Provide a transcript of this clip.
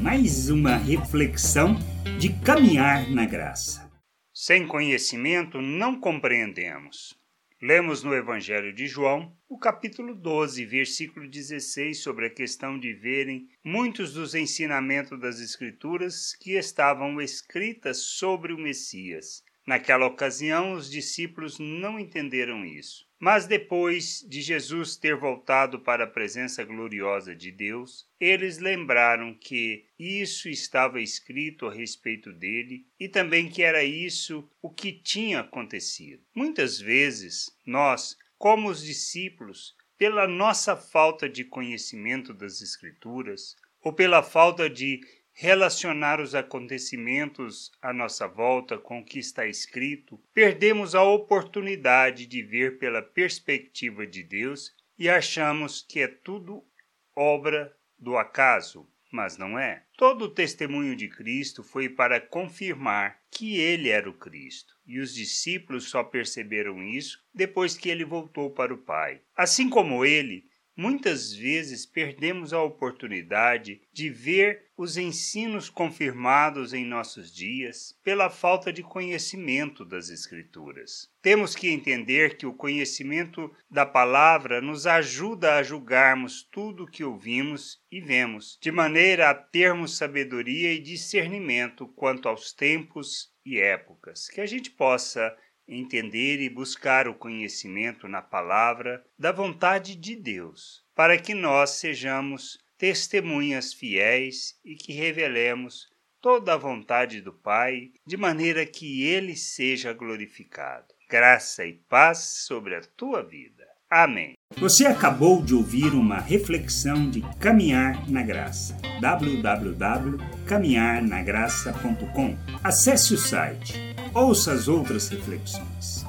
mais uma reflexão de caminhar na graça. Sem conhecimento não compreendemos. Lemos no Evangelho de João, o capítulo 12, versículo 16, sobre a questão de verem muitos dos ensinamentos das Escrituras que estavam escritas sobre o Messias. Naquela ocasião, os discípulos não entenderam isso. Mas depois de Jesus ter voltado para a presença gloriosa de Deus, eles lembraram que isso estava escrito a respeito dele e também que era isso o que tinha acontecido. Muitas vezes, nós, como os discípulos, pela nossa falta de conhecimento das Escrituras, ou pela falta de relacionar os acontecimentos à nossa volta com o que está escrito, perdemos a oportunidade de ver pela perspectiva de Deus e achamos que é tudo obra do acaso, mas não é. Todo o testemunho de Cristo foi para confirmar que ele era o Cristo, e os discípulos só perceberam isso depois que ele voltou para o Pai. Assim como ele, Muitas vezes perdemos a oportunidade de ver os ensinos confirmados em nossos dias pela falta de conhecimento das Escrituras. Temos que entender que o conhecimento da palavra nos ajuda a julgarmos tudo o que ouvimos e vemos, de maneira a termos sabedoria e discernimento quanto aos tempos e épocas, que a gente possa entender e buscar o conhecimento na palavra da vontade de Deus, para que nós sejamos testemunhas fiéis e que revelemos toda a vontade do Pai, de maneira que ele seja glorificado. Graça e paz sobre a tua vida. Amém. Você acabou de ouvir uma reflexão de Caminhar na Graça. www.caminharnagraça.com. Acesse o site Ouça as outras reflexões.